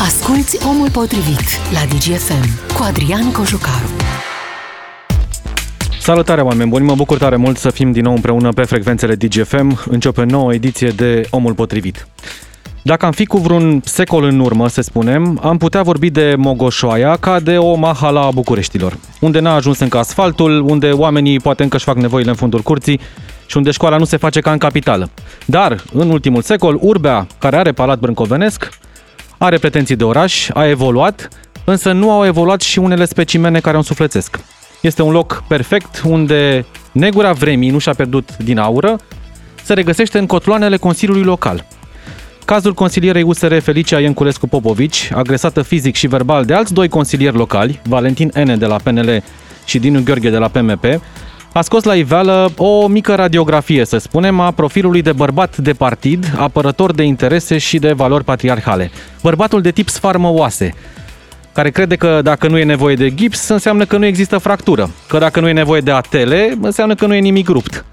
Asculți Omul Potrivit la DGFM cu Adrian Cojucaru. Salutare, oameni buni! Mă bucur tare mult să fim din nou împreună pe frecvențele DGFM. Începe nouă ediție de Omul Potrivit. Dacă am fi cu vreun secol în urmă, să spunem, am putea vorbi de Mogoșoaia ca de o mahala a Bucureștilor, unde n-a ajuns încă asfaltul, unde oamenii poate încă își fac nevoile în fundul curții și unde școala nu se face ca în capitală. Dar, în ultimul secol, Urbea, care are palat brâncovenesc, are pretenții de oraș, a evoluat, însă nu au evoluat și unele specimene care o suflețesc. Este un loc perfect unde negura vremii nu și-a pierdut din aură, se regăsește în cotloanele Consiliului Local. Cazul consilierei USR Felicia Ienculescu Popovici, agresată fizic și verbal de alți doi consilieri locali, Valentin N. de la PNL și Dinu Gheorghe de la PMP, a scos la iveală o mică radiografie, să spunem, a profilului de bărbat de partid, apărător de interese și de valori patriarhale. Bărbatul de tip sfarmă oase, care crede că dacă nu e nevoie de gips, înseamnă că nu există fractură, că dacă nu e nevoie de atele, înseamnă că nu e nimic rupt.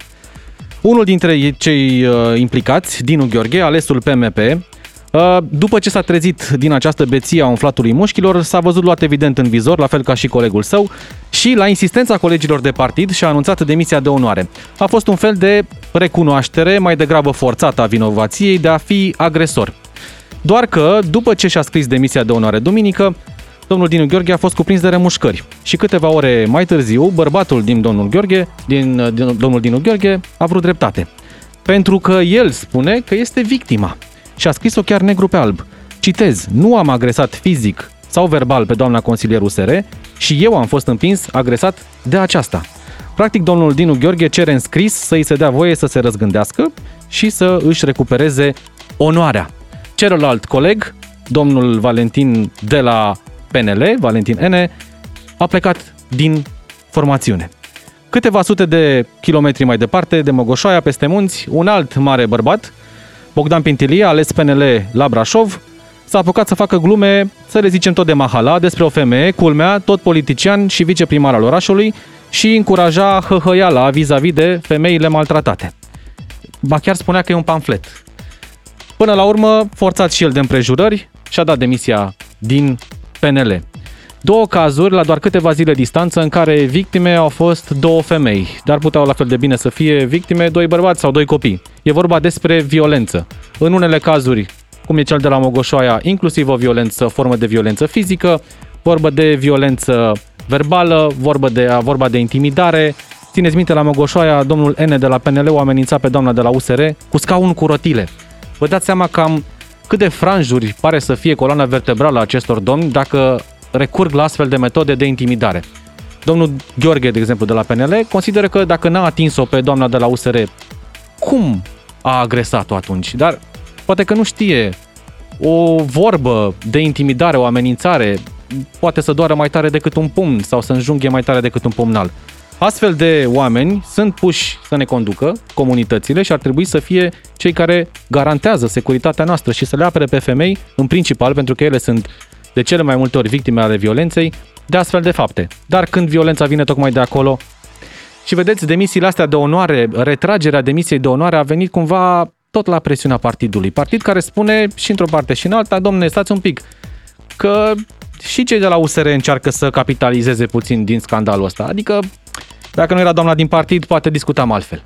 Unul dintre cei uh, implicați, Dinu Gheorghe, alesul PMP, uh, după ce s-a trezit din această beție a umflatului mușchilor, s-a văzut luat evident în vizor, la fel ca și colegul său, și la insistența colegilor de partid și-a anunțat demisia de onoare. A fost un fel de recunoaștere, mai degrabă forțată a vinovației de a fi agresor. Doar că, după ce și-a scris demisia de onoare duminică, domnul Dinu Gheorghe a fost cuprins de remușcări. Și câteva ore mai târziu, bărbatul din domnul Gheorghe, din, din domnul Dinu Gheorghe, a vrut dreptate. Pentru că el spune că este victima. Și a scris-o chiar negru pe alb. Citez, nu am agresat fizic sau verbal pe doamna consilier USR și eu am fost împins, agresat de aceasta. Practic, domnul Dinu Gheorghe cere în scris să îi se dea voie să se răzgândească și să își recupereze onoarea. Celălalt coleg, domnul Valentin de la PNL, Valentin N, a plecat din formațiune. Câteva sute de kilometri mai departe, de Mogoșoaia, peste munți, un alt mare bărbat, Bogdan Pintilie, ales PNL la Brașov, s-a apucat să facă glume, să le zicem tot de mahala, despre o femeie, culmea, tot politician și viceprimar al orașului și încuraja hăhăiala vis-a-vis de femeile maltratate. Ba chiar spunea că e un pamflet. Până la urmă, forțat și el de împrejurări, și-a dat demisia din PNL. Două cazuri la doar câteva zile distanță în care victime au fost două femei, dar puteau la fel de bine să fie victime doi bărbați sau doi copii. E vorba despre violență. În unele cazuri, cum e cel de la Mogoșoaia, inclusiv o violență, formă de violență fizică, vorba de violență verbală, vorba de, vorba de intimidare. Țineți minte, la Mogoșoaia, domnul N de la PNL o amenința pe doamna de la USR cu scaun cu rotile. Vă dați seama cam cât de franjuri pare să fie coloana vertebrală a acestor domni dacă recurg la astfel de metode de intimidare. Domnul Gheorghe, de exemplu, de la PNL, consideră că dacă n-a atins-o pe doamna de la USR, cum a agresat-o atunci? Dar poate că nu știe o vorbă de intimidare, o amenințare, poate să doară mai tare decât un pumn sau să înjunghe mai tare decât un pumnal. Astfel de oameni sunt puși să ne conducă comunitățile și ar trebui să fie cei care garantează securitatea noastră și să le apere pe femei, în principal, pentru că ele sunt de cele mai multe ori victime ale violenței, de astfel de fapte. Dar când violența vine tocmai de acolo, și vedeți, demisiile astea de onoare, retragerea demisiei de onoare a venit cumva tot la presiunea partidului. Partid care spune și într-o parte și în alta, domne, stați un pic, că și cei de la USR încearcă să capitalizeze puțin din scandalul ăsta. Adică, dacă nu era doamna din partid, poate discutam altfel.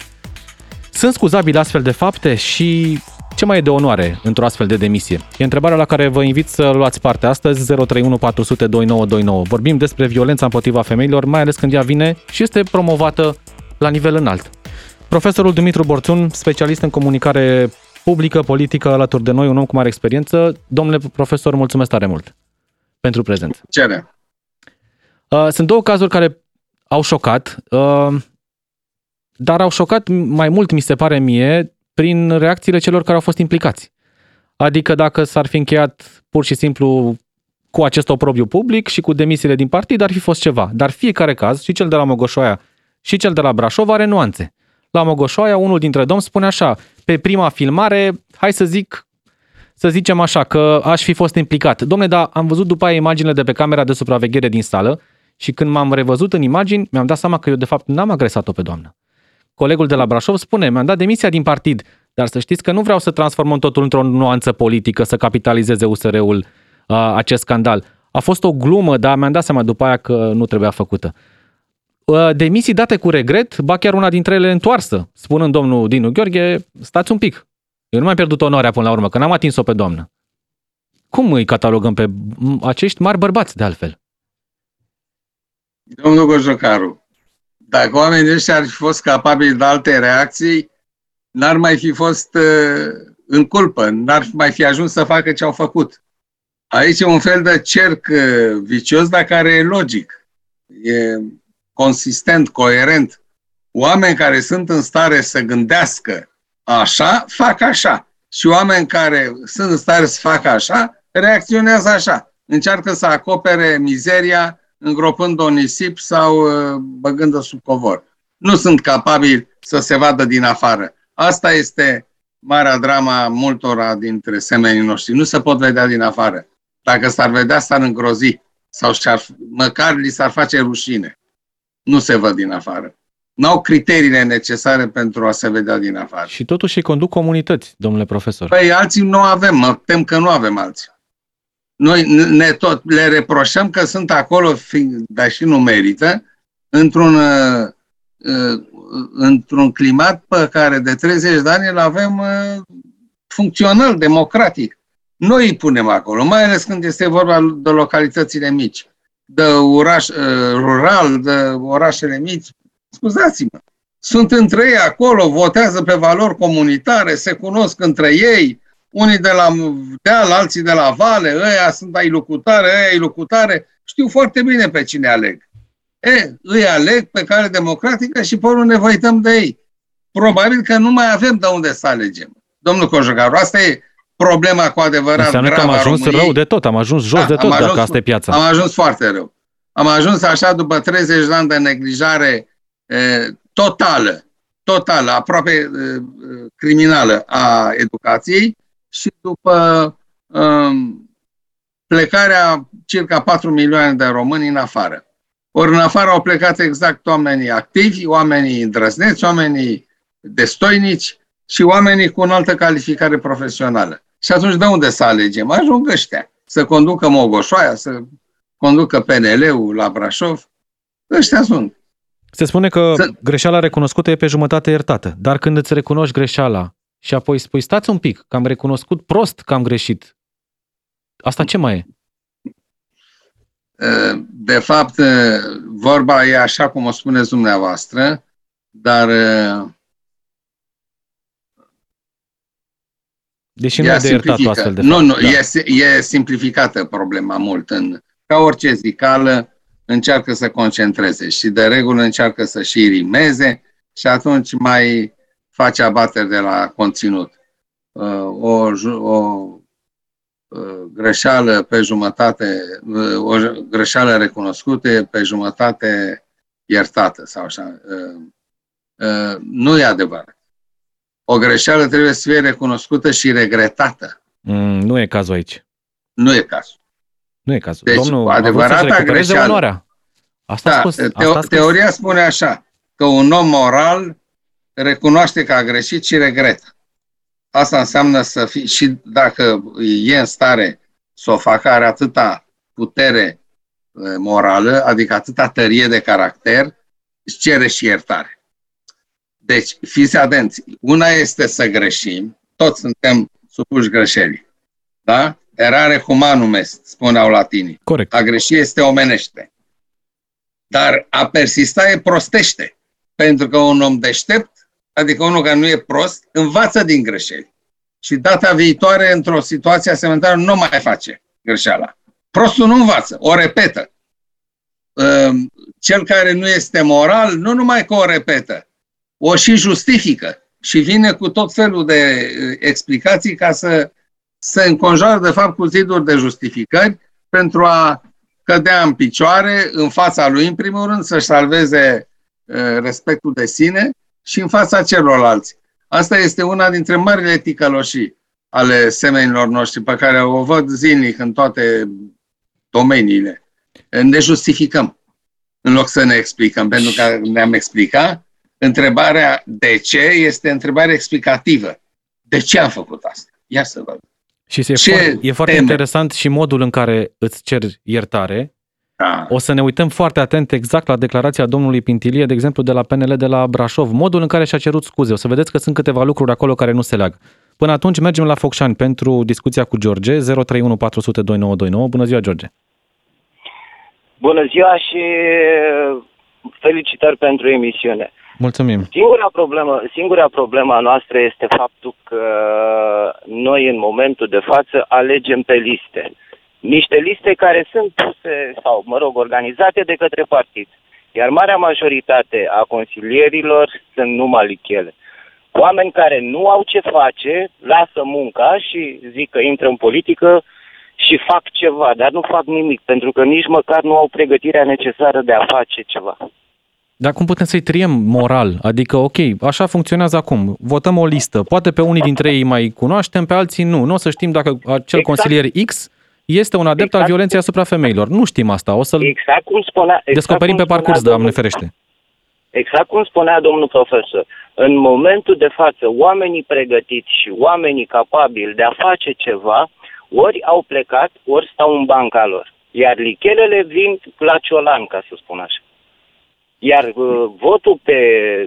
Sunt scuzabile astfel de fapte și ce mai e de onoare într-o astfel de demisie? E întrebarea la care vă invit să luați parte astăzi, 031 400 2929. Vorbim despre violența împotriva femeilor, mai ales când ea vine și este promovată la nivel înalt. Profesorul Dumitru Borțun, specialist în comunicare publică, politică, alături de noi, un om cu mare experiență. Domnule profesor, mulțumesc tare mult pentru prezent. Cere. Uh, sunt două cazuri care au șocat, uh, dar au șocat mai mult, mi se pare mie, prin reacțiile celor care au fost implicați. Adică dacă s-ar fi încheiat pur și simplu cu acest oprobiu public și cu demisiile din partid, ar fi fost ceva. Dar fiecare caz, și cel de la Mogoșoaia și cel de la Brașov, are nuanțe. La Mogoșoaia, unul dintre domni spune așa, pe prima filmare, hai să zic, să zicem așa, că aș fi fost implicat. Domne, dar am văzut după aia imaginile de pe camera de supraveghere din sală și când m-am revăzut în imagini, mi-am dat seama că eu de fapt n-am agresat-o pe doamnă. Colegul de la Brașov spune, mi-am dat demisia din partid, dar să știți că nu vreau să transformăm totul într-o nuanță politică, să capitalizeze USR-ul acest scandal. A fost o glumă, dar mi-am dat seama după aia că nu trebuia făcută. Demisii date cu regret, ba chiar una dintre ele întoarsă, spunând domnul Dinu Gheorghe, stați un pic, eu nu mai am pierdut onoarea până la urmă, că n-am atins-o pe doamnă. Cum îi catalogăm pe acești mari bărbați, de altfel? Domnul Gojocaru, dacă oamenii ăștia ar fi fost capabili de alte reacții, n-ar mai fi fost uh, în culpă, n-ar mai fi ajuns să facă ce au făcut. Aici e un fel de cerc uh, vicios, dar care e logic. E consistent, coerent. Oameni care sunt în stare să gândească așa, fac așa. Și oameni care sunt în stare să facă așa, reacționează așa. Încearcă să acopere mizeria îngropând-o nisip sau uh, băgând-o sub covor. Nu sunt capabili să se vadă din afară. Asta este marea drama multora dintre semenii noștri. Nu se pot vedea din afară. Dacă s-ar vedea, s-ar îngrozi sau și-ar, măcar li s-ar face rușine. Nu se văd din afară. N-au criteriile necesare pentru a se vedea din afară. Și totuși îi conduc comunități, domnule profesor. Păi alții nu avem, mă tem că nu avem alții. Noi ne tot le reproșăm că sunt acolo, dar și nu merită, într-un, uh, uh, într-un climat pe care de 30 de ani îl avem uh, funcțional, democratic. Noi îi punem acolo, mai ales când este vorba de localitățile mici, de oraș rural, de orașele mici. Scuzați-mă, sunt între ei acolo, votează pe valori comunitare, se cunosc între ei, unii de la deal, alții de la vale, ăia sunt ai lucutare, ăia ai lucutare, știu foarte bine pe cine aleg. E, îi aleg pe care democratică și pe urmă ne văităm de ei. Probabil că nu mai avem de unde să alegem. Domnul Cojocaru, asta e problema cu adevărat Înseamnă gravă că am ajuns României. rău de tot, am ajuns jos Da, de tot am ajuns- dacă asta e piața. Am ajuns foarte rău. Am ajuns așa după 30 de ani de neglijare e, totală, totală, aproape e, e, criminală a educației și după um, plecarea circa 4 milioane de români în afară. Ori în afară au plecat exact oamenii activi, oamenii îndrăzneți, oamenii destoinici și oamenii cu o altă calificare profesională. Și atunci de unde să alegem? Ajung ăștia să conducă Mogoșoaia, să conducă PNL-ul la Brașov. Ăștia sunt. Se spune că Să- greșeala recunoscută e pe jumătate iertată, dar când îți recunoști greșeala și apoi spui, stați un pic, că am recunoscut prost că am greșit, asta ce mai e? De fapt, vorba e așa cum o spuneți dumneavoastră, dar Deși nu ea e de iertat simplifică. astfel de Nu, fapt. nu, Da. e, e simplificată problema mult. În, ca orice zicală, încearcă să concentreze și de regulă încearcă să și rimeze și atunci mai face abateri de la conținut. Uh, O, ju- o uh, greșeală pe jumătate, uh, o greșeală recunoscută pe jumătate iertată sau așa. Uh, uh, Nu e adevărat. O greșeală trebuie să fie recunoscută și regretată. Mm, nu e cazul aici. Nu e cazul. Nu e cazul. Deci, Domnul cu a vrut adevărata să-și recupereze greșeală. onoarea. Asta a Da, spus. teo- asta a spus. teoria spune așa, că un om moral recunoaște că a greșit și regretă. Asta înseamnă să fii, și dacă e în stare să o facă, are atâta putere eh, morală, adică atâta tărie de caracter, își cere și iertare. Deci, fiți atenți. Una este să greșim, toți suntem supuși greșelii. Da? Erare humanum est, spuneau latinii. Corect. A greși este omenește. Dar a persista e prostește. Pentru că un om deștept, adică unul care nu e prost, învață din greșeli. Și data viitoare, într-o situație asemănătoare, nu mai face greșeala. Prostul nu învață, o repetă. Ehm, Cel care nu este moral, nu numai că o repetă, o și justifică și vine cu tot felul de eh, explicații ca să se înconjoară, de fapt, cu ziduri de justificări pentru a cădea în picioare în fața lui, în primul rând, să-și salveze uh, respectul de sine și în fața celorlalți. Asta este una dintre marile ticăloșii ale semenilor noștri, pe care o văd zilnic în toate domeniile. Ne justificăm în loc să ne explicăm, pentru că ne-am explicat, întrebarea de ce este întrebarea explicativă. De ce am făcut asta? Ia să văd. Și e, Ce foarte, e foarte teme? interesant și modul în care îți cer iertare. Da. O să ne uităm foarte atent exact la declarația domnului Pintilie, de exemplu, de la PNL de la Brașov, modul în care și-a cerut scuze. O să vedeți că sunt câteva lucruri acolo care nu se leagă. Până atunci mergem la Focșani pentru discuția cu George, 031 400 2929. Bună ziua, George! Bună ziua și felicitări pentru emisiune. Mulțumim! Singura problemă, singura problema noastră este faptul că noi în momentul de față alegem pe liste. Niște liste care sunt puse, sau mă rog, organizate de către partid. Iar marea majoritate a consilierilor sunt numai lichele. Oameni care nu au ce face, lasă munca și zic că intră în politică și fac ceva, dar nu fac nimic, pentru că nici măcar nu au pregătirea necesară de a face ceva. Dar cum putem să-i triem moral? Adică, ok, așa funcționează acum. Votăm o listă. Poate pe unii dintre ei mai cunoaștem, pe alții nu. Nu o să știm dacă acel Exact. consilier X este un adept al Exact. violenței asupra femeilor. Nu știm asta. O să-l Exact cum spunea... Exact descoperim cum pe parcurs, spunea Doamne domnul- ferește. Exact cum spunea domnul profesor, în momentul de față, oamenii pregătiți și oamenii capabili de a face ceva, ori au plecat, ori stau în banca lor. Iar lichelele vin la ciolan, ca să spun așa. Iar uh, votul pe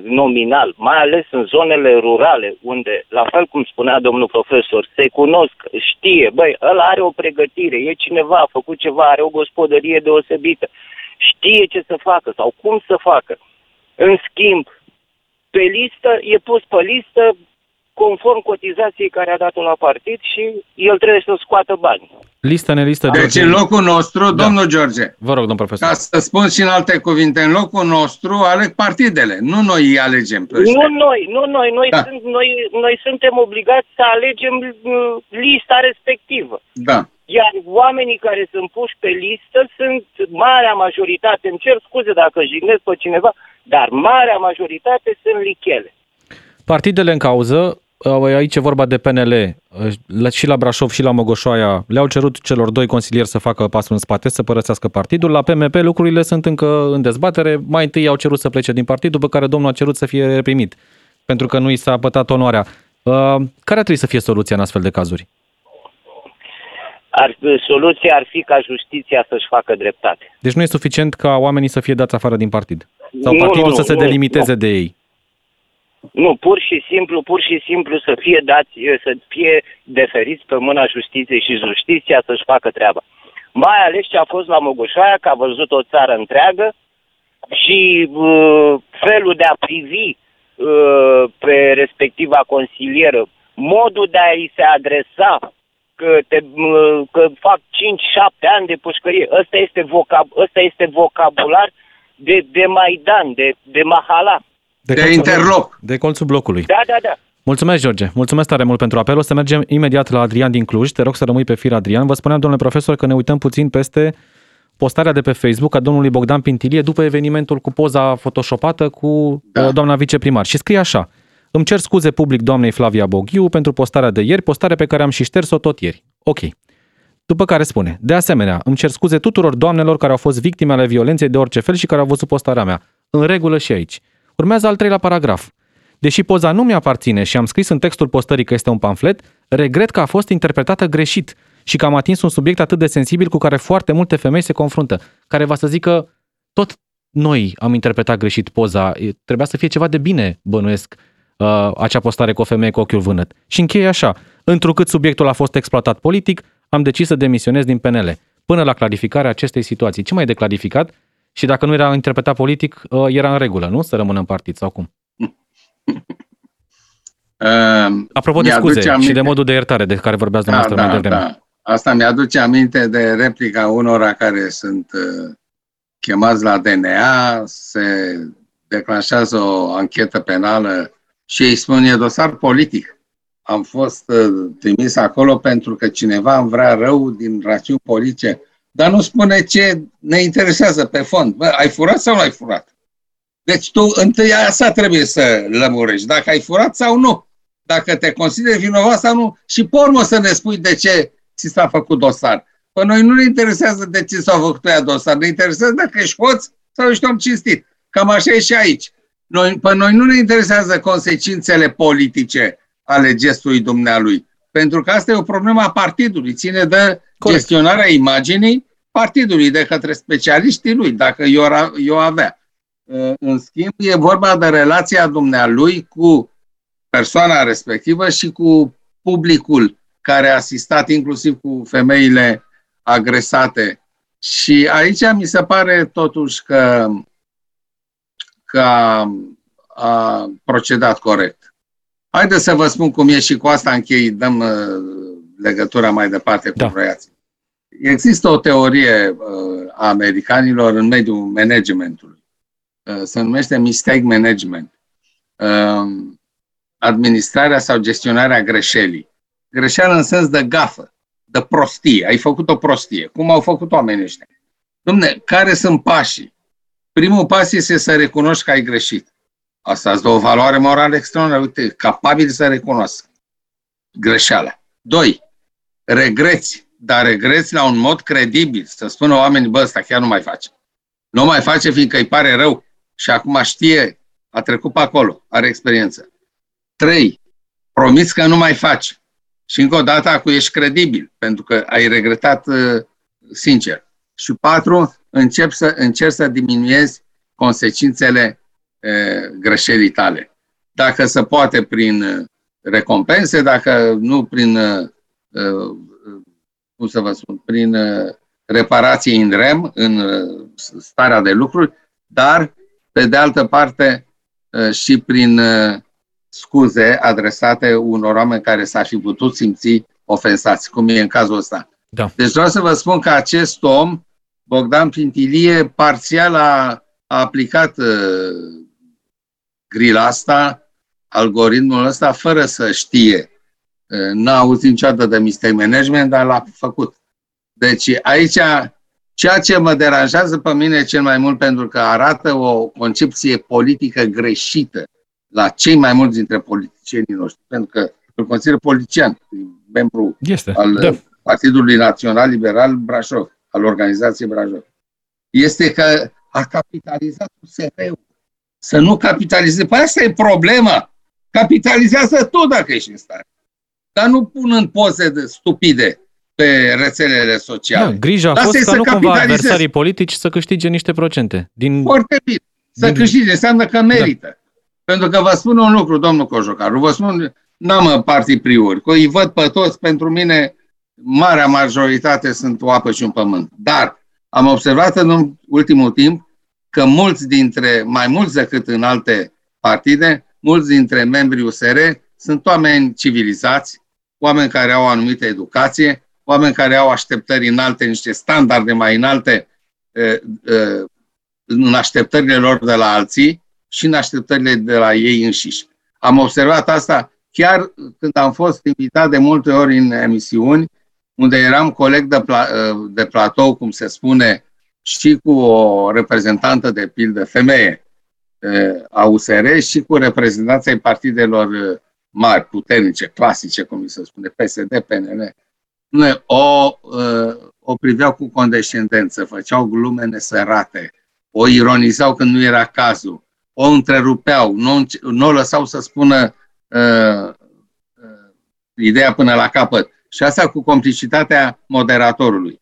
nominal, mai ales în zonele rurale, unde, la fel cum spunea domnul profesor, se cunosc, știe, băi, ăla are o pregătire, e cineva, a făcut ceva, are o gospodărie deosebită, știe ce să facă sau cum să facă. În schimb, pe listă, e pus pe listă conform cotizației care a dat-o la partid și el trebuie să scoată bani. Listă, nelistă, Deci George. în locul nostru, Da. domnul George, Vă rog, domn profesor. ca să spun și în alte cuvinte, în locul nostru aleg partidele, nu noi îi alegem pe Nu ăștia. noi, nu noi, noi, Da. sunt, noi, noi suntem obligați să alegem uh, lista respectivă. Da. Iar oamenii care sunt puși pe listă sunt marea majoritate, îmi cer scuze dacă jignesc pe cineva, dar marea majoritate sunt lichele. Partidele în cauză, uh, aici e vorba de PNL, uh, la- și la Brașov și la Mogoșoaia, le-au cerut celor doi consilieri să facă pasul în spate, să părăsească partidul. La PMP lucrurile sunt încă în dezbatere. Mai întâi au cerut să plece din partid, după care domnul a cerut să fie reprimit, pentru că nu i s-a pătat onoarea. Uh, Care ar trebui să fie soluția în astfel de cazuri? Ar, soluția ar fi ca justiția să-și facă dreptate. Deci nu e suficient ca oamenii să fie dați afară din partid. Sau Nu, partidul nu, să se nu, delimiteze nu. de ei. Nu, pur și simplu, pur și simplu să fie dați, să fie deferiți pe mâna justiției și justiția să-și facă treaba. Mai ales ce a fost la Mogoșoaia, că a văzut o țară întreagă și uh, felul de a privi uh, pe respectiva consilieră, modul de a-i se adresa, că, te, uh, că fac 5-7 ani de pușcărie, ăsta este, vocab, ăsta este vocabular de, de Maidan, de, de Mahala. De colțul- interlop. De colțul blocului. Da, da, da. Mulțumesc, George. Mulțumesc tare mult pentru apel. O să mergem imediat la Adrian din Cluj. Te rog să rămâi pe fir, Adrian. Vă spuneam, domnule profesor, că ne uităm puțin peste postarea de pe Facebook a domnului Bogdan Pintilie după evenimentul cu poza photoshopată cu Da. da. doamna viceprimar. Și scrie așa. Îmi cer scuze public doamnei Flavia Boghiu pentru postarea de ieri, postare pe care am și șters-o tot ieri. Ok. După care spune, de asemenea, îmi cer scuze tuturor doamnelor care au fost victime ale violenței de orice fel și care au văzut postarea mea. În regulă și aici. Urmează al treilea paragraf. Deși poza nu mi-aparține și am scris în textul postării că este un pamflet, regret că a fost interpretată greșit și că am atins un subiect atât de sensibil cu care foarte multe femei se confruntă, care va să zică tot noi am interpretat greșit poza, e- trebuia să fie ceva de bine, bănuiesc, uh, acea postare cu o femeie cu ochiul vânăt. Și încheie așa, întrucât subiectul a fost exploatat politic, am decis să demisionez din PNL, până la clarificarea acestei situații. Ce mai e de clarificat? Și dacă nu era interpretat politic, uh, era în regulă, nu? Să rămână în partid sau cum? Uh, Apropo de Mi-aduce scuze aminte. și de modul de iertare de care vorbeați da, dumneavoastră da, mai devreme. da. Asta mi-aduce aminte de replica unora care sunt uh, chemați la DNA, se declanșează o anchetă penală și ei spun e dosar politic. Am fost uh, trimis acolo pentru că cineva îmi vrea rău din rațiuni politice, dar nu spune ce ne interesează pe fond. Bă, ai furat sau nu ai furat? Deci tu întâi asta trebuie să lămurești, dacă ai furat sau nu. Dacă te consideri vinovat sau nu și pe urmă să ne spui de ce ți s-a făcut dosar. Pe noi nu ne interesează de ce s-a făcut ea dosar, ne interesează dacă ești hoț sau ești om cinstit. Cam așa e și aici. Noi, pe noi nu ne interesează consecințele politice ale gestului dumnealui. Pentru că asta e o problemă a partidului, ține de Corect. gestionarea imaginii partidului de către specialiștii lui, dacă eu, eu avea. Uh, în schimb, e vorba de relația dumnealui cu persoana respectivă și cu publicul care a asistat, inclusiv cu femeile agresate. Și aici mi se pare totuși că, că a, a procedat corect. Haideți să vă spun cum e și cu asta închei, dăm uh, legătura mai departe cu da. roiații. Există o teorie uh, a americanilor în mediul managementului. Uh, se numește mistake management. Uh, administrarea sau gestionarea greșelii. Greșeală în sens de gafă, de prostie. Ai făcut o prostie. Cum au făcut oamenii ăștia? Domne, care sunt pașii? Primul pas este să recunoști că ai greșit. Asta îți dă o valoare morală extraordinară. Uite, capabil să recunosc greșeala. Doi, regreți dar regreți la un mod credibil, să spună oamenii, bă, ăsta chiar nu mai face. Nu mai face fiindcă îi pare rău și acum știe, a trecut pe acolo, are experiență. Trei, promiți că nu mai faci. Și încă o dată acum ești credibil, pentru că ai regretat uh, sincer. Și patru, încep să, încerci să diminuezi consecințele uh, greșelii tale. Dacă se poate prin uh, recompense, dacă nu prin uh, cum să vă spun, prin uh, reparație în rem, în uh, starea de lucruri, dar, pe de altă parte, uh, și prin scuze adresate unor oameni care s-ar fi putut simți ofensați, cum e în cazul ăsta. Da. Deci vreau să vă spun că acest om, Bogdan Pintilie, parțial a, a aplicat uh, grila asta, algoritmul ăsta, fără să știe N-a auzit niciodată de mistake management, dar l-a făcut. Deci aici ceea ce mă deranjează pe mine cel mai mult pentru că arată o concepție politică greșită la cei mai mulți dintre politicienii noștri, pentru că îl consider politician, membru este, al da. Partidului Național Liberal Brașov, al organizației Brașov. Este că a capitalizat USR-ul. Să nu capitalizeze. Păi asta e problema. Capitalizează tot dacă ești în stare dar nu punând poze de stupide pe rețelele sociale. Da, grija a fost ca nu cumva adversarii politici să câștige niște procente. Din... Foarte bine. Să din... câștige, înseamnă că merită. Da. Pentru că vă spun un lucru, domnul Cojocaru, vă spun, n-am partii priori, că îi văd pe toți, pentru mine, marea majoritate sunt o apă și un pământ. Dar am observat în ultimul timp că mulți dintre, mai mulți decât în alte partide, mulți dintre membrii USR sunt oameni civilizați, oameni care au o anumită educație, oameni care au așteptări înalte, niște standarde mai înalte în așteptările lor de la alții și în așteptările de la ei înșiși. Am observat asta chiar când am fost invitat de multe ori în emisiuni, unde eram coleg de, pla- de platou, cum se spune, și cu o reprezentantă de pildă femeie a USR și cu reprezentanța partidelor mari, puternice, clasice, cum se spune, PSD, PNL, o, uh, o priveau cu condescendență, făceau glume nesărate, o ironizau când nu era cazul, o întrerupeau, nu, nu o lăsau să spună uh, uh, ideea până la capăt. Și asta cu complicitatea moderatorului.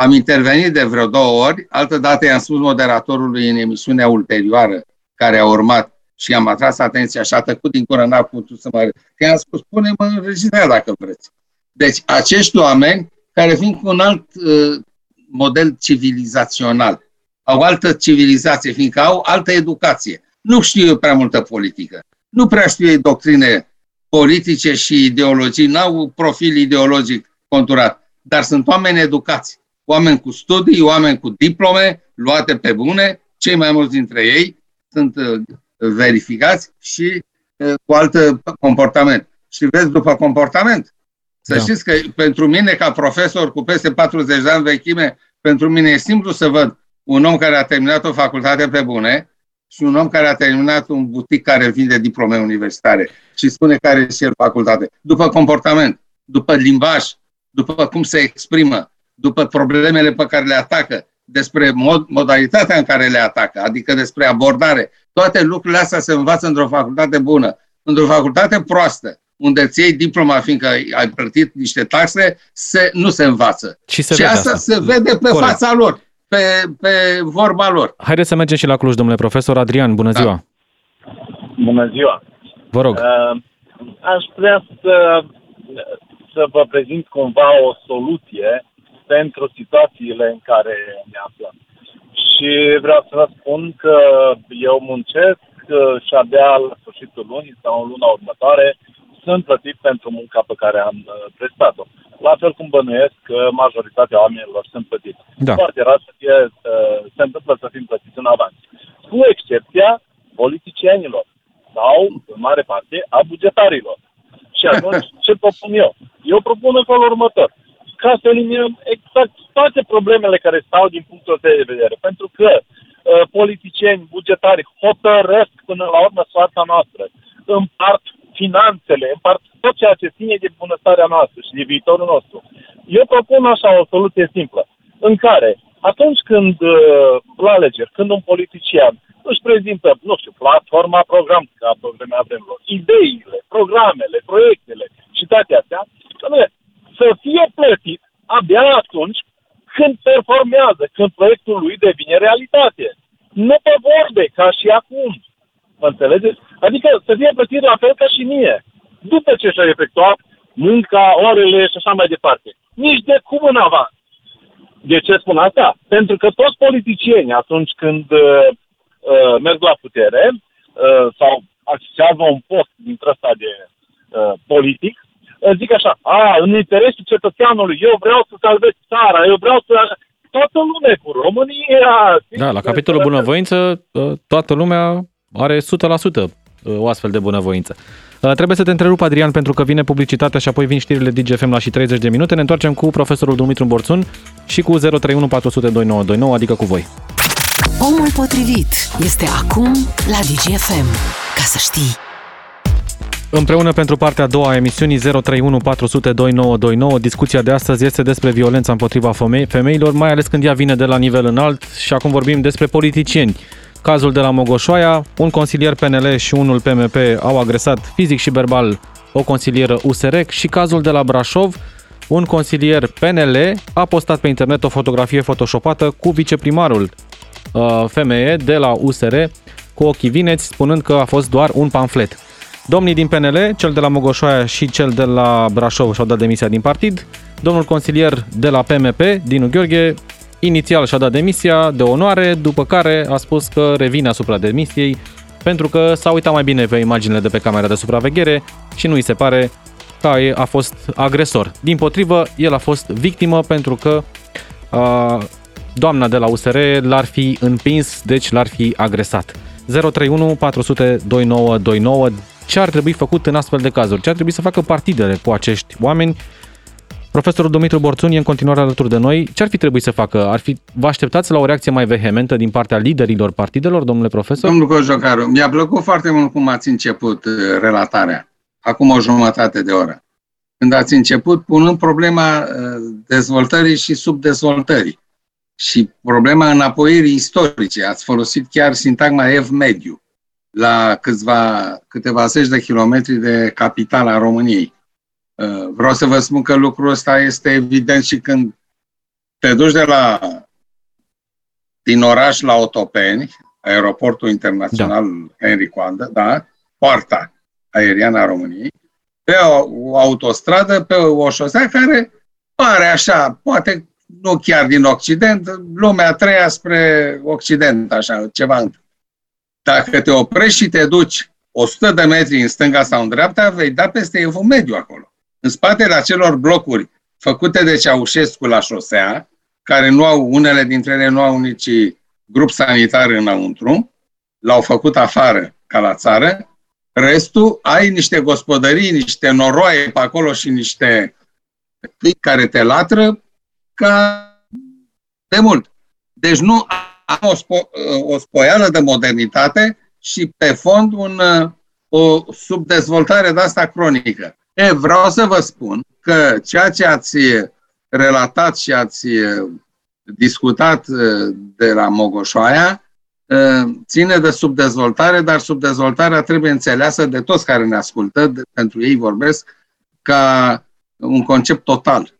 Am intervenit de vreo două ori, altă dată i-am spus moderatorului în emisiunea ulterioară care a urmat și am atras atenția și a tăcut din cură, n-a putut să mă... Că i-am spus, pune-mă în registrare dacă vreți. Deci acești oameni, care vin cu un alt uh, model civilizațional, au altă civilizație, fiindcă au altă educație. Nu știu eu prea multă politică. Nu prea știu ei doctrine politice și ideologii, n-au profil ideologic conturat, dar sunt oameni educați, oameni cu studii, oameni cu diplome luate pe bune, cei mai mulți dintre ei sunt uh, verificați și cu alt comportament. Și vezi după comportament. Să da. știți că pentru mine, ca profesor cu peste 40 de ani vechime, pentru mine e simplu să văd un om care a terminat o facultate pe bune și un om care a terminat un butic care vinde diplome universitare și spune care e și el facultate. După comportament, după limbaj, după cum se exprimă, după problemele pe care le atacă, despre mod, modalitatea în care le atacă, adică despre abordare. Toate lucrurile astea se învață într-o facultate bună. Într-o facultate proastă, unde îți iei diploma fiindcă ai plătit niște taxe, se, nu se învață. Și, se și vede asta, asta se vede pe Corect. fața lor, pe, pe vorba lor. Haideți să mergem și la Cluj, domnule profesor. Adrian, bună Da. ziua! Bună ziua! Vă rog. Uh, aș vrea să, să vă prezint cumva o soluție pentru situațiile în care ne aflăm. Și vreau să vă spun că eu muncesc uh, și abia la sfârșitul lunii sau în luna următoare sunt plătit pentru munca pe care am uh, prestat-o. La fel cum bănuiesc că majoritatea oamenilor sunt plătiți. Da. Foarte rar să fie, uh, se întâmplă să fim plătiți în avans. Cu excepția politicienilor sau, în mare parte, a bugetarilor. Și atunci, ce propun eu? Eu propun în felul următor. Ca să eliminăm exact toate problemele care stau din punctul ăsta de vedere. Pentru că uh, politicieni, bugetari hotărăsc până la urmă soarta noastră. Împart finanțele, împart tot ceea ce ține de bunăstarea noastră și de viitorul nostru. Eu propun așa o soluție simplă, în care atunci când uh, la alegeri, când un politician își prezintă, nu știu, platforma program, ca pe vremea vremurilor, ideile, programele, proiectele și toate astea, dom'le, să fie plătit abia atunci când performează, când proiectul lui devine realitate. Nu pe vorbe, ca și acum. Mă înțelegeți? Adică să fie plătit la fel ca și mie. După ce și-a efectuat munca, orele și așa mai departe. Nici de cum în avans. De ce spun asta? Pentru că toți politicienii, atunci când uh, uh, merg la putere uh, sau accesează un post dintre ăsta de uh, politic, uh, zic așa, a, în interesul cetățeanului, eu vreau să salvez țara, eu vreau să... Toată lumea cu România... Da, la capitolul bunăvoință, uh, toată lumea are 100% o astfel de bunăvoință. Uh, Trebuie să te întrerup, Adrian, pentru că vine publicitatea și apoi vin știrile DGFM la și 30 de minute. Ne întoarcem cu profesorul Dumitru Borțun și cu 031 400 2929, adică cu voi. Omul potrivit este acum la DGFM. Ca să știi. Împreună pentru partea a doua a emisiunii 031 400 2929, discuția de astăzi este despre violența împotriva femei- femeilor, mai ales când ea vine de la nivel înalt și acum vorbim despre politicieni. Cazul de la Mogoșoaia, un consilier PNL și unul PMP au agresat fizic și verbal o consilieră USR și cazul de la Brașov, un consilier PNL a postat pe internet o fotografie photoshopată cu viceprimarul uh, femeie de la USR cu ochii vineți, spunând că a fost doar un pamflet. Domnii din PNL, cel de la Mogoșoaia și cel de la Brașov și-au dat demisia din partid. Domnul consilier de la PMP, Dinu Gheorghe, inițial și-a dat demisia de onoare, după care a spus că revine asupra demisiei pentru că s-a uitat mai bine pe imaginile de pe camera de supraveghere și nu îi se pare că a fost agresor. Din potrivă, el a fost victimă pentru că a, doamna de la USR l-ar fi împins, deci l-ar fi agresat. 031 400 2929 ce ar trebui făcut în astfel de cazuri? Ce ar trebui să facă partidele cu acești oameni? Profesorul Dumitru Borțun e în continuare alături de noi. Ce ar fi trebuit să facă? Ar fi, vă așteptați la o reacție mai vehementă din partea liderilor partidelor, domnule profesor? Domnul Cojocaru, mi-a plăcut foarte mult cum ați început uh, relatarea, acum o jumătate de oră. Când ați început punând problema uh, dezvoltării și subdezvoltării și problema înapoirii istorice. Ați folosit chiar sintagma ev mediu la câțiva, câteva zeci de kilometri de capitala României. Uh, Vreau să vă spun că lucrul ăsta este evident și când te duci de la din oraș la Otopeni, aeroportul internațional da. Henry Coandă, da, poarta aeriană a României, pe o, o autostradă, pe o șosea care pare așa, poate nu chiar din Occident, lumea a treia spre Occident, așa, ceva. Dacă te oprești și te duci 100 de metri în stânga sau în dreapta, vei da peste Evul Mediu acolo. În spatele acelor blocuri făcute de Ceaușescu la șosea, care nu au, unele dintre ele nu au nici grup sanitar înăuntru, l-au făcut afară ca la țară, restul ai niște gospodării, niște noroaie pe acolo și niște care te latră ca de mult. Deci nu am o, spo- o spoială de modernitate și pe fond un, o subdezvoltare de asta cronică. E, vreau să vă spun că ceea ce ați relatat și ați discutat de la Mogoșoaia ține de subdezvoltare, dar subdezvoltarea trebuie înțeleasă de toți care ne ascultă, de, pentru ei vorbesc, ca un concept total.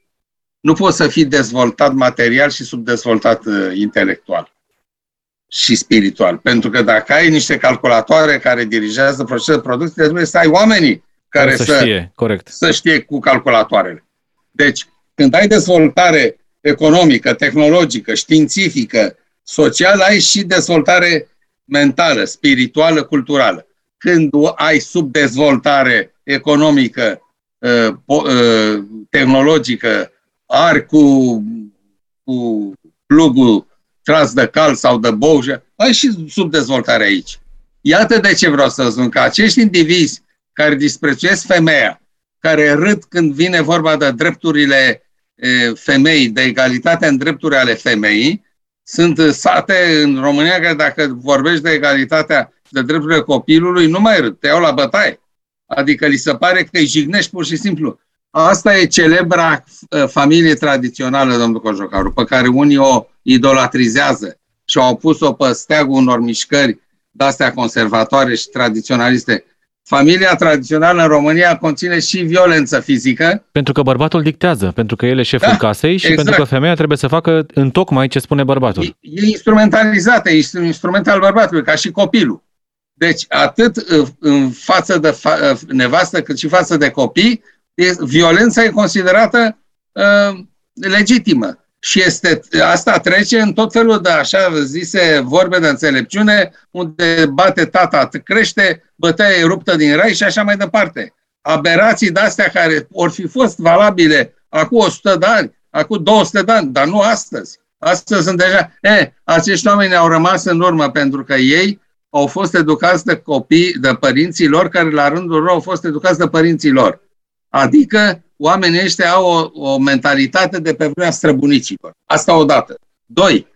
Nu poți să fii dezvoltat material și subdezvoltat uh, intelectual și spiritual. Pentru că dacă ai niște calculatoare care dirigează procesul de producție, trebuie să ai oamenii care să, să știe, corect. să știe cu calculatoarele. Deci, când ai dezvoltare economică, tehnologică, științifică, socială, ai și dezvoltare mentală, spirituală, culturală. Când ai subdezvoltare economică, uh, uh, tehnologică, ari cu, cu plugul tras de cal sau de boușă, ai și subdezvoltare aici. Iată de ce vreau să spun că acești indivizi care disprețuiesc femeia, care râd când vine vorba de drepturile femei, de egalitate în drepturi ale femeii, sunt sate în România că dacă vorbești de egalitatea de drepturile copilului, nu mai râd, te iau la bătaie. Adică li se pare că îi jignești pur și simplu. Asta e celebra uh, familie tradițională, domnul Cojocaru, pe care unii o idolatrizează și au pus-o pe steagul unor mișcări de-astea conservatoare și tradiționaliste. Familia tradițională în România conține și violență fizică. Pentru că bărbatul dictează, pentru că el e șeful da, casei și exact. pentru că femeia trebuie să facă în tocmai ce spune bărbatul. E, e instrumentalizată, e un instrument al bărbatului, ca și copilul. Deci, atât uh, în față de fa- uh, nevastă, cât și față de copii, violența e considerată uh, legitimă. Și este, asta trece în tot felul de așa zise vorbe de înțelepciune, unde bate tata, crește, bătaia e ruptă din rai și așa mai departe. Aberații de-astea care or fi fost valabile acum 100 de ani, acum 200 de ani, dar nu astăzi. Astăzi sunt deja... E, acești oameni au rămas în urmă pentru că ei au fost educați de copii, de părinții lor, care la rândul lor au fost educați de părinții lor. Adică oamenii ăștia au o, o mentalitate de pe vremea străbunicilor. Asta odată. Doi,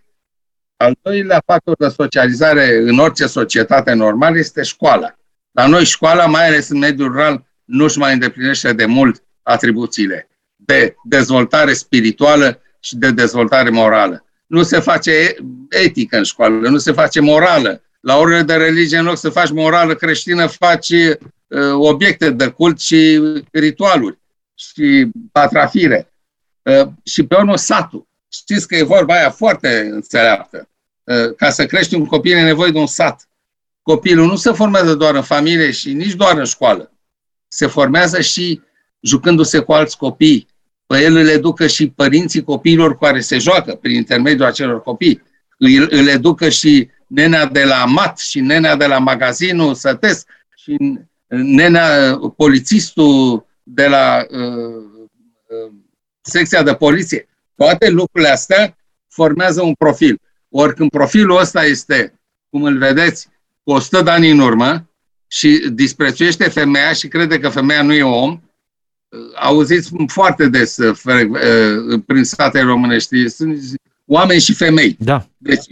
al doilea factor de socializare în orice societate normală este școala. La noi școala, mai ales în mediul rural, nu-și mai îndeplinește de mult atribuțiile de dezvoltare spirituală și de dezvoltare morală. Nu se face etică în școală, nu se face morală. La orele de religie, în loc să faci morală creștină, faci Uh, obiecte de cult și ritualuri și patrafire. Uh, și pe urmă satul. Știți că e vorba aia foarte înțeleaptă. Uh, ca să crești un copil e nevoie de un sat. Copilul nu se formează doar în familie și nici doar în școală. Se formează și jucându-se cu alți copii. Pe el îl educă și părinții copiilor cu care se joacă prin intermediul acelor copii. Îl, îl educă și nenea de la mat și nenea de la magazinul sătesc și nenea, polițistul de la uh, uh, secția de poliție. Toate lucrurile astea formează un profil. Ori când profilul ăsta este, cum îl vedeți, cu 100 de ani în urmă și disprețuiește femeia și crede că femeia nu e om, uh, auziți foarte des uh, uh, prin statele românești, sunt oameni și femei. Da. Deci,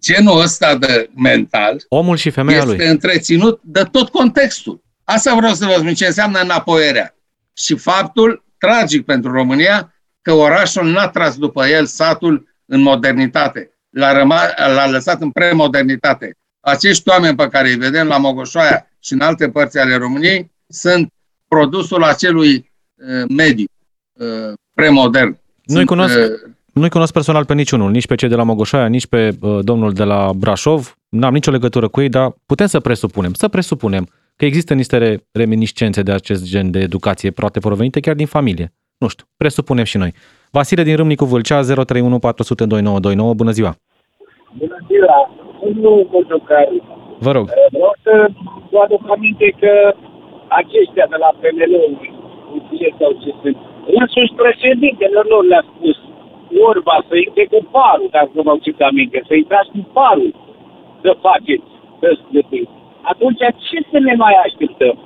genul ăsta de mental Omul și femeia este lui. întreținut de tot contextul. Asta vreau să vă spun ce înseamnă înapoierea. Și faptul tragic pentru România că orașul n-a tras după el satul în modernitate. L-a, răma, l-a lăsat în premodernitate. Acești oameni pe care îi vedem la Mogoșoaia și în alte părți ale României sunt produsul acelui uh, mediu uh, premodern. Nu-i cunosc, uh, nu-i cunosc personal pe niciunul, nici pe cei de la Mogoșoaia, nici pe uh, domnul de la Brașov. N-am nicio legătură cu ei, dar putem să presupunem, să presupunem că există niște reminiscențe de acest gen de educație, poate provenite chiar din familie. Nu știu, presupunem și noi. Vasile din Râmnicu Vâlcea, 031 400 2929. Bună ziua! Bună ziua! Nu Cojocaru. Vă rog. Vreau să vă aduc aminte că aceștia de la PNL, sau ce sunt, însuși președintele lor le-a spus vorba să intre cu parul, dacă vă aduceți aminte, să intrați cu parul să faceți, să atunci ce să ne mai așteptăm?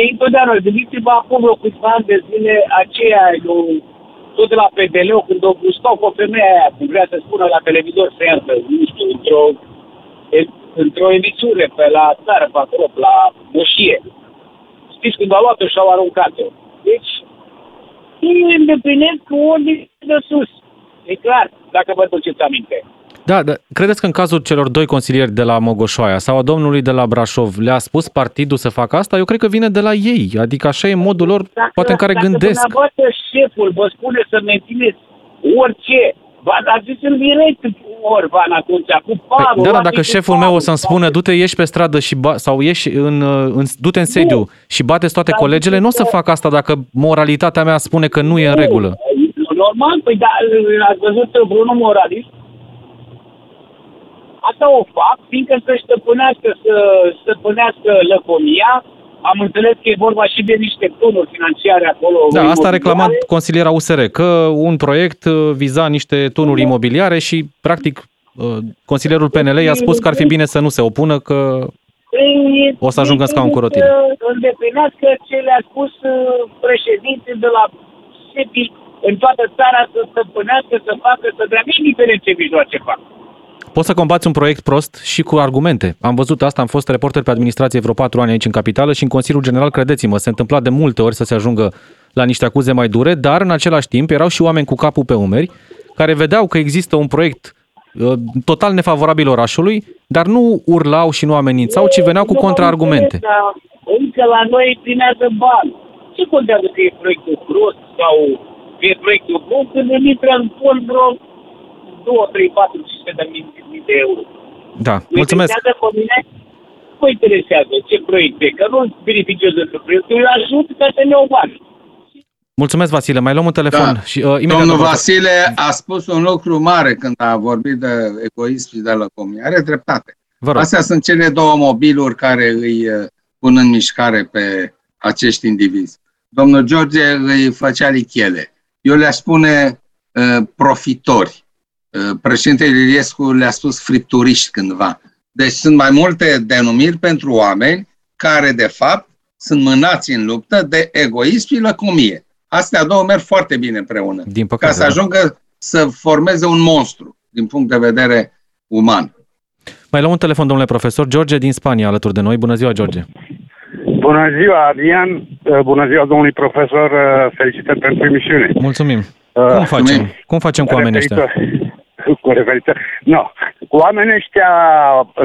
Ei întotdeauna, gândiți-vă acum vreo câțiva ani de zile aceea, eu, tot de la PDL, când o gustau cu o femeie aia, cum vrea să spună la televizor iasă, nu știu, într-o, într-o emisiune pe la țară, pe acolo, la moșie. Știți când au luat-o și au aruncat-o. Deci, ei îndeplinesc cu ordine de sus. E clar, dacă vă duceți aminte. Da, da, credeți că în cazul celor doi consilieri de la Mogoșoaia sau a domnului de la Brașov le-a spus partidul să facă asta? Eu cred că vine de la ei, adică așa e modul lor, Dacă, poate în care dacă gândesc. dumneavoastră șeful vă spune să mențineți orice, v-ați zis în direct Orban atunci, cu Păi, parul. da, da, luați dacă cu șeful parul, meu o să-mi spună, du-te, ieși pe stradă și ba- sau ieși în, în, du-te în sediu și bateți toate Dar colegele, nu o să ziceți că- fac asta dacă moralitatea mea spune că nu e în regulă. Normal, păi da, ați văzut vreunul moralist? Asta o fac, fiindcă să stăpânească, să stăpânească lăcomia. Am înțeles că e vorba și de niște tunuri financiare acolo. Da, asta a imobiliare. reclamat consiliera USR, că un proiect uh, viza niște tunuri imobiliare și, practic, uh, consilierul PNL i-a spus că ar fi bine să nu se opună, că Ei- O să ajungă în scaun cu rotile. Să îndeplinească ce le-a spus uh, președintele de la SEPI în toată țara să stăpânească, să facă, să dea, indiferent ce mijloace fac. Poți să combați un proiect prost și cu argumente. Am văzut asta, am fost reporter pe administrație vreo patru ani aici în capitală și în Consiliul General, credeți-mă, se întâmpla de multe ori să se ajungă la niște acuze mai dure, dar în același timp erau și oameni cu capul pe umeri care vedeau că există un proiect uh, total nefavorabil orașului, dar nu urlau și nu amenințau, ci veneau cu Nu, contraargumente. Dar încă la noi primează bani. Ce contează că e proiectul prost sau că e proiectul bun când îmi intră în fond vreo 2, 3, 4, 500 de mii de euro. Da, Mă mulțumesc. interesează pe mine? Nu mă interesează ce proiect e, că nu beneficiez de proiect, îl ajut ca să ne o bani. Mulțumesc, Vasile. Mai luăm un telefon Da. și uh, imediat Domnul vă- Vasile a spus un lucru mare când a vorbit de egoism și de lăcomie. Are dreptate. Vă rog. Astea sunt cele două mobiluri care îi uh, pun în mișcare pe acești indivizi. Domnul George îi făcea lichele. Eu le-aș spune uh, profitori. Uh, președintele Iliescu le-a spus fripturiști cândva. Deci sunt mai multe denumiri pentru oameni care, de fapt, sunt mânați în luptă de egoism și lăcomie. Astea două merg foarte bine împreună. Din Ca păcate. să da. ajungă să formeze un monstru din punct de vedere uman. Mai luăm un telefon, domnule profesor. George din Spania, alături de noi. Bună ziua, George. Bună ziua, Adrian. Uh, Bună ziua, domnului profesor. Uh, Felicitări pentru emisiune. Mulțumim. Uh, Cum facem? Cum facem cu oamenii ăștia? Referitor- Cu referitor. Nu. Cu oamenii ăștia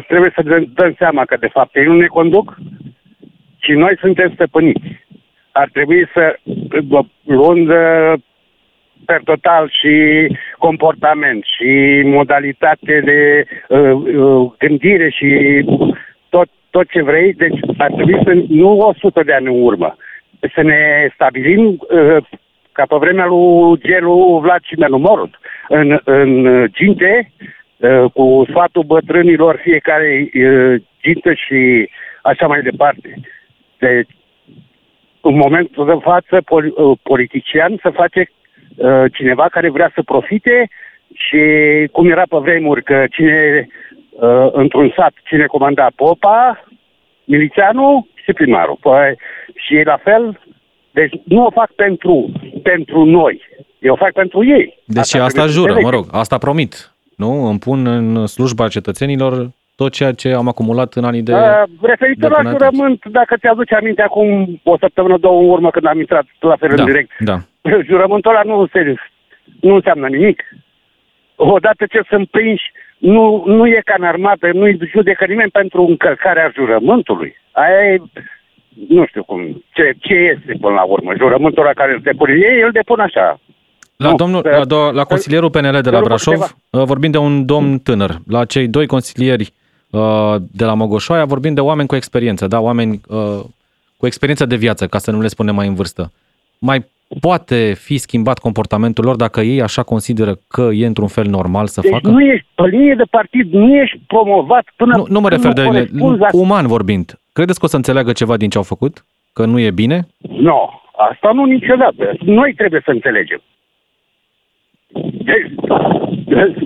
trebuie să dăm- dăm seama că, de fapt, ei nu ne conduc, ci noi suntem stăpâniți. Ar trebui să, uh, luând uh, per total și comportament și modalitate de uh, uh, gândire și tot, tot ce vrei, deci ar trebui să nu 100 de ani în urmă, să ne stabilim uh, ca pe vremea lui Gelu Vlad și Melu Morut, în, în uh, ginte, uh, cu sfatul bătrânilor fiecare uh, gintă și așa mai departe. Deci, în momentul de față, pol, uh, politician să face uh, cineva care vrea să profite și cum era pe vremuri că cine uh, într-un sat, cine comanda popa, milițianul și primarul. Păi, și ei la fel, deci nu o fac pentru, pentru noi, eu o fac pentru ei. Deci asta, asta trebuie să jură, mă înțelegem. rog, asta promit. Nu? Îmi pun în slujba cetățenilor tot ceea ce am acumulat în anii de... Uh, referitor de la până atunci. jurământ, dacă ți-aduce aminte acum o săptămână, două în urmă când am intrat la fel da, în direct, da. jurământul ăla nu, se, nu înseamnă nimic. Odată ce sunt prinși, nu, nu e ca în armată, nu-i judecă nimeni pentru încălcarea jurământului. Aia e, nu știu cum, ce, ce este până la urmă. Jurământul ăla care îl depun ei, îl depun așa. La, Nu, domnul, să- la, do, la consilierul PNL de la să nu Brașov, fac uh, vorbim de un domn tânăr. La cei doi consilieri uh, de la Mogoșoaia vorbim de oameni cu experiență, da, oameni uh, cu experiență de viață, ca să nu le spunem mai în vârstă. Mai poate fi schimbat comportamentul lor dacă ei așa consideră că e într-un fel normal să Deci facă? nu ești pe linie de partid, nu ești promovat până Nu, nu mă când refer de corespunzi la uman vorbind. Credeți că o să înțeleagă ceva din ce au făcut? Că nu e bine? Nu, no, asta nu niciodată. Noi trebuie să înțelegem. Deci,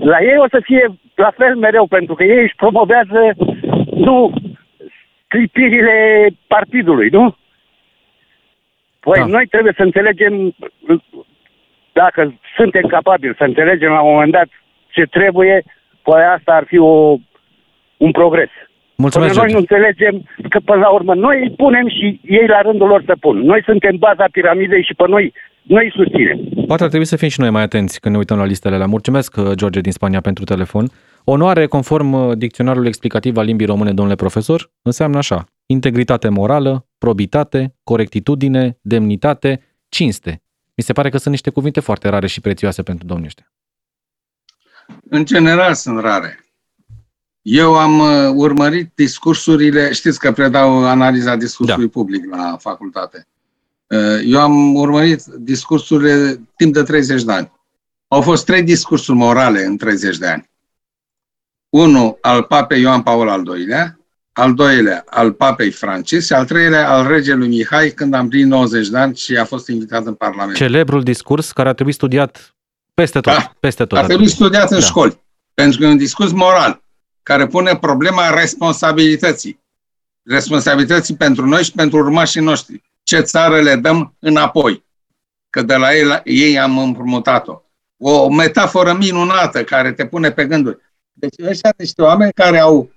la ei o să fie la fel mereu, pentru că ei își promovează, nu, clipirile partidului, nu? Păi Da. da. noi trebuie să înțelegem, dacă suntem capabili să înțelegem la un moment dat ce trebuie, păi asta ar fi o, un progres. Mulțumesc, Până noi George. nu înțelegem că până la urmă noi îi punem și ei la rândul lor să pun. Noi suntem baza piramidei și pe noi, noi îi susținem. Poate ar trebui să fim și noi mai atenți când ne uităm la listele alea. Mulțumesc, uh, George din Spania, pentru telefon. Onoare, conform uh, dicționarului explicativ al limbii române, domnule profesor, înseamnă așa. Integritate morală, probitate, corectitudine, demnitate, cinste. Mi se pare că sunt niște cuvinte foarte rare și prețioase pentru domnii ăștia. În general sunt rare. Eu am uh, urmărit discursurile, știți că predau analiza discursului da. public la facultate. Uh, eu am urmărit discursurile timp de 30 de ani. Au fost trei discursuri morale în 30 de ani. Unul al papei Ioan Paul al II-lea, al doilea al papei Francis și al treilea al regelui Mihai când am plinit 90 de ani și a fost invitat în Parlament. Celebrul discurs care a trebuit studiat peste tot. Da, peste tot a trebuit studiat în da. școli. Pentru că e un discurs moral care pune problema responsabilității. Responsabilității pentru noi și pentru urmașii noștri. Ce țară le dăm înapoi? Că de la ei, la, ei am împrumutat-o. O metaforă minunată care te pune pe gânduri. Deci ăștia niște oameni care au,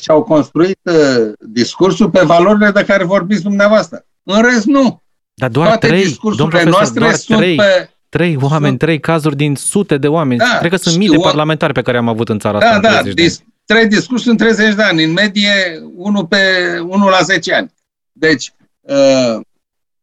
și-au construit uh, discursul pe valorile de care vorbiți dumneavoastră. În rest, nu. Dar doar Toate trei, discursurile noastre doar sunt trei. pe Trei oameni, sunt... trei cazuri din sute de oameni. Da, Cred că sunt mii de parlamentari pe care am avut în țara da, asta. Da, da. Trei discursuri în 30 de ani. În medie, unul, pe, unul la 10 ani. Deci, uh,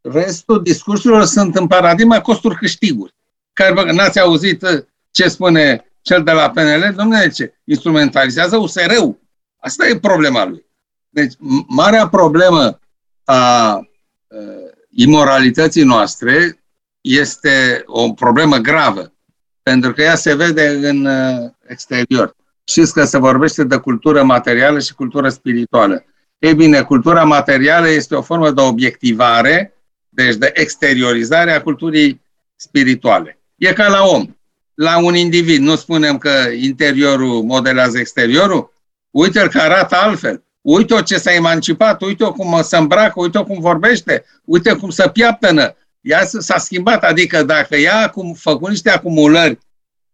restul discursurilor sunt în paradigma costuri-câștiguri. Care, n-ați auzit uh, ce spune cel de la PNL? Domnule, ce? Instrumentalizează USR-ul. Asta e problema lui. Deci, marea problemă a uh, imoralității noastre este o problemă gravă, pentru că ea se vede în uh, exterior. Știți că se vorbește de cultură materială și cultură spirituală. Ei bine, cultura materială este o formă de obiectivare, deci de exteriorizare a culturii spirituale. E ca la om, la un individ. Nu spunem că interiorul modelează exteriorul? Uite-l că arată altfel. Uite-o ce s-a emancipat, uite-o cum se îmbracă, uite-o cum vorbește, uite cum se piaptănă, ea s-a schimbat, adică dacă ea acum făcut niște acumulări,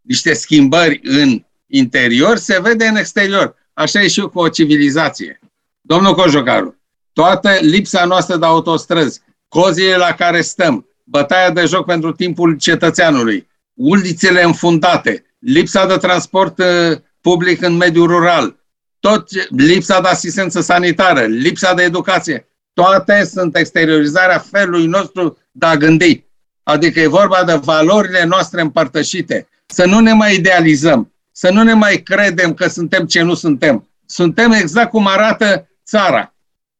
niște schimbări în interior, se vede în exterior. Așa e și cu o civilizație. Domnul Cojocaru, toată lipsa noastră de autostrăzi, cozile la care stăm, bătaia de joc pentru timpul cetățeanului, ulițele înfundate, lipsa de transport uh, public în mediul rural, tot lipsa de asistență sanitară, lipsa de educație, toate sunt exteriorizarea felului nostru de a gândi. Adică e vorba de valorile noastre împărtășite. Să nu ne mai idealizăm, să nu ne mai credem că suntem ce nu suntem. Suntem exact cum arată țara.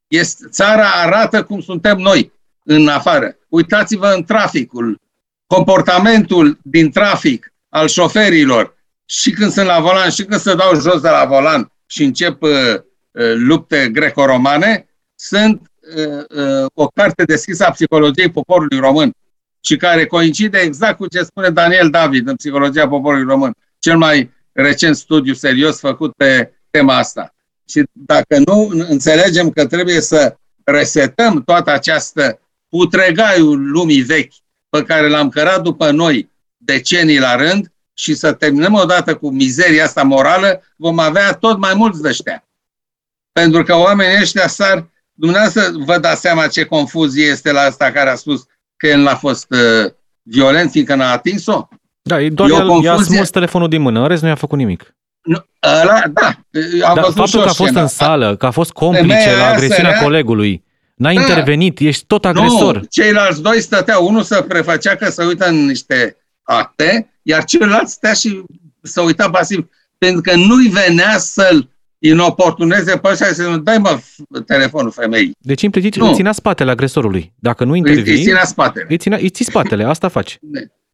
Este, țara arată cum suntem noi în afară. Uitați-vă în traficul, comportamentul din trafic al șoferilor și când sunt la volan și când se dau jos de la volan și încep uh, uh, lupte greco-romane, sunt Uh, uh, o carte deschisă a psihologiei poporului român și care coincide exact cu ce spune Daniel David în Psihologia poporului român, cel mai recent studiu serios făcut pe tema asta. Și dacă nu înțelegem că trebuie să resetăm toată această putregaiul lumii vechi pe care l-am cărat după noi decenii la rând și să terminăm odată cu mizeria asta morală, vom avea tot mai mulți de ăștia. Pentru că oamenii ăștia s-ar Dumneavoastră vă dați seama ce confuzie este la asta care a spus că el n-a fost uh, violent fiindcă n-a atins-o? Da, doar i-a, confuzie... i-a smuls telefonul din mână, în rest nu i-a făcut nimic. Nu, ăla, da. Am da faptul că a fost în sală, că a fost complice la agresiunea sărea, colegului, n-a da, intervenit, ești tot agresor. Nu, ceilalți doi stăteau, unul să prefăcea că se uită în niște acte, iar celălalt stătea și să uita pasiv, pentru că nu-i venea să-l inoportuneze pe ăștia să dai mă telefonul femeii. Deci implicit îi ținea spatele agresorului. Dacă nu intervii... Îi ținea spatele. Îi, ținea, îi ții spatele, asta faci.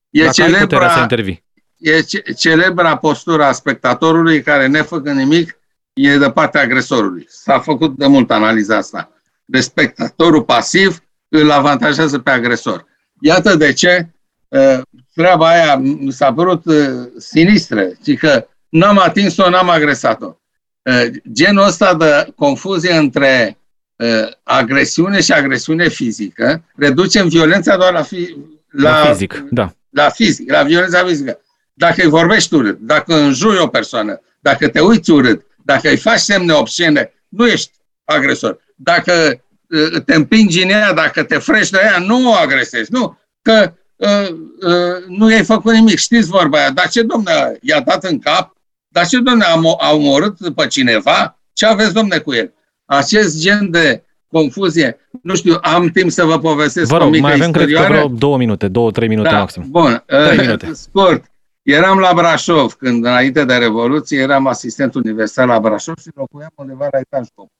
E Dacă celebra, să intervii. E celebra postura spectatorului care, nefăcând nimic, e de partea agresorului. S-a făcut de mult analiza asta. De spectatorul pasiv îl avantajează pe agresor. Iată de ce ă, treaba aia mi s-a părut ă, sinistră, și că n-am atins-o, n-am agresat-o. Uh, genul ăsta de confuzie între uh, agresiune și agresiune fizică, reducem violența doar la, fi, la, la fizic, da. La fizic, la violența fizică. Dacă îi vorbești urât, dacă înjuri o persoană, dacă te uiți urât, dacă îi faci semne obscene, nu ești agresor. Dacă uh, te împingi în ea, dacă te frești de ea, nu o agresezi, nu. Că uh, uh, nu i-ai făcut nimic, știți vorba aia. Dar ce, domnule, i-a dat în cap Dar ce, domne, a omorât pe cineva? Ce aveți, domne, cu el? Acest gen de confuzie. Nu știu, am timp să vă povestesc vă rog, o mică mai avem, istorioară? cred că vreo două minute, două, trei minute da, maxim. Bun, Trei uh, minute. scurt. Eram la Brașov, când înainte de Revoluție, eram asistent universitar la Brașov și locuiam undeva la etajul 8.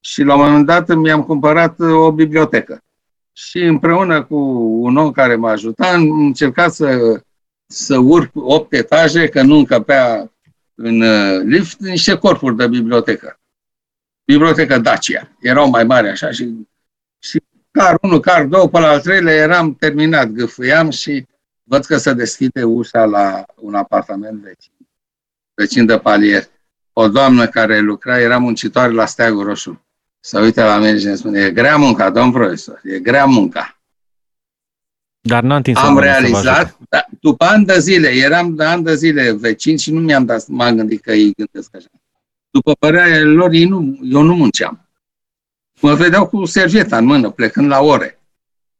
Și la un moment dat mi-am cumpărat uh, o bibliotecă. Și împreună cu un om care mă ajuta, am încercat să, să urc 8 etaje, că nu încăpea în uh, lift, niște corpuri de bibliotecă. Biblioteca Dacia. Erau mai mari așa și, și car 1, car 2, pe la al treilea eram terminat, gâfâiam și văd că se deschide ușa la un apartament vecin, vecin de palier. O doamnă care lucra, era muncitoare la Steagul Roșu. Se uită la mine și îmi spune, e grea munca, domn profesor, e grea munca. Dar n-a întins Am mâna să vă ajute. realizat, da, după ani de zile, eram de ani de zile vecin și nu mi-am dat, m-am gândit că ei gândesc așa. După părerea lor, ei nu, eu nu munceam. Mă vedeau cu servieta în mână, plecând la ore.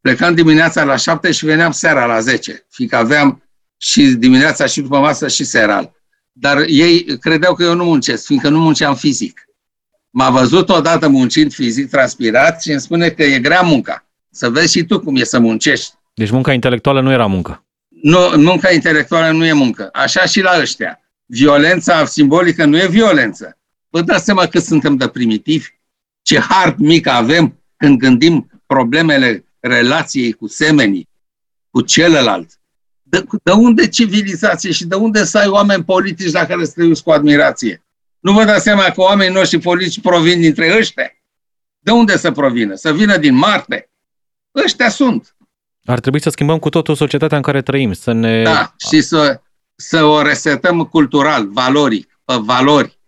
Plecam dimineața la 7 și veneam seara la 10, fiindcă aveam și dimineața și după masă și seral. Dar ei credeau că eu nu muncesc, fiindcă nu munceam fizic. M-a văzut odată muncind fizic, transpirat și îmi spune că e grea munca. Să vezi și tu cum e să muncești. Deci munca intelectuală nu era muncă. Nu, munca intelectuală nu e muncă. Așa și la ăștia. Violența simbolică nu e violență. Vă dați seama că suntem de primitivi? Ce hard mic avem când gândim problemele relației cu semenii, cu celălalt. De, de unde civilizație și de unde să ai oameni politici la care să cu admirație? Nu vă dați seama că oamenii noștri politici provin dintre ăștia? De unde să provină? Să vină din Marte? Ăștia sunt. Ar trebui să schimbăm cu totul societatea în care trăim, să ne... Da, și să, să o resetăm cultural, valoric, pe valori.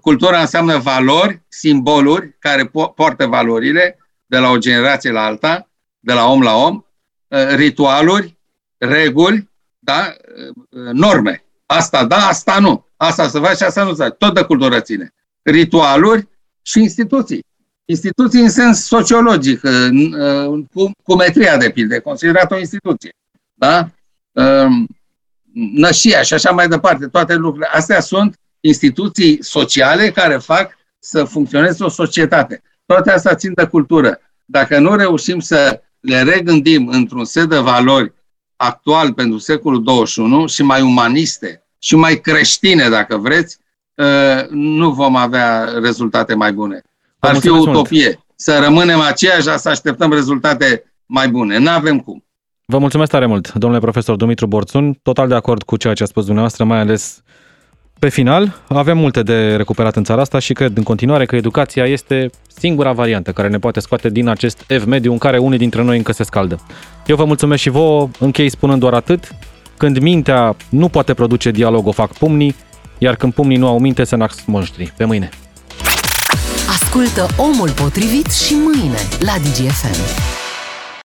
Cultura înseamnă valori, simboluri care po- poartă valorile de la o generație la alta, de la om la om, ritualuri, reguli, da, norme. Asta da, asta nu. Asta să faci, asta nu să faci. Tot de cultură ține. Ritualuri și instituții. Instituții în sens sociologic, cu, cu metria de pildă, considerat o instituție. Da? Nășia și așa mai departe, toate lucrurile. Astea sunt instituții sociale care fac să funcționeze o societate. Toate astea țin de cultură. Dacă nu reușim să le regândim într-un set de valori actual pentru secolul 21 și mai umaniste și mai creștine, dacă vreți, nu vom avea rezultate mai bune. Ar fi o utopie. Mult. Să rămânem aceiași, să așteptăm rezultate mai bune. Nu avem cum. Vă mulțumesc tare mult, domnule profesor Dumitru Borțun. Total de acord cu ceea ce a spus dumneavoastră, mai ales pe final. Avem multe de recuperat în țara asta și cred în continuare că educația este singura variantă care ne poate scoate din acest ev mediu în care unii dintre noi încă se scaldă. Eu vă mulțumesc și vouă, închei spunând doar atât. Când mintea nu poate produce dialog, o fac pumnii, iar când pumnii nu au minte, se nasc monștri. Pe mâine! Ascultă Omul Potrivit și mâine la DGFM.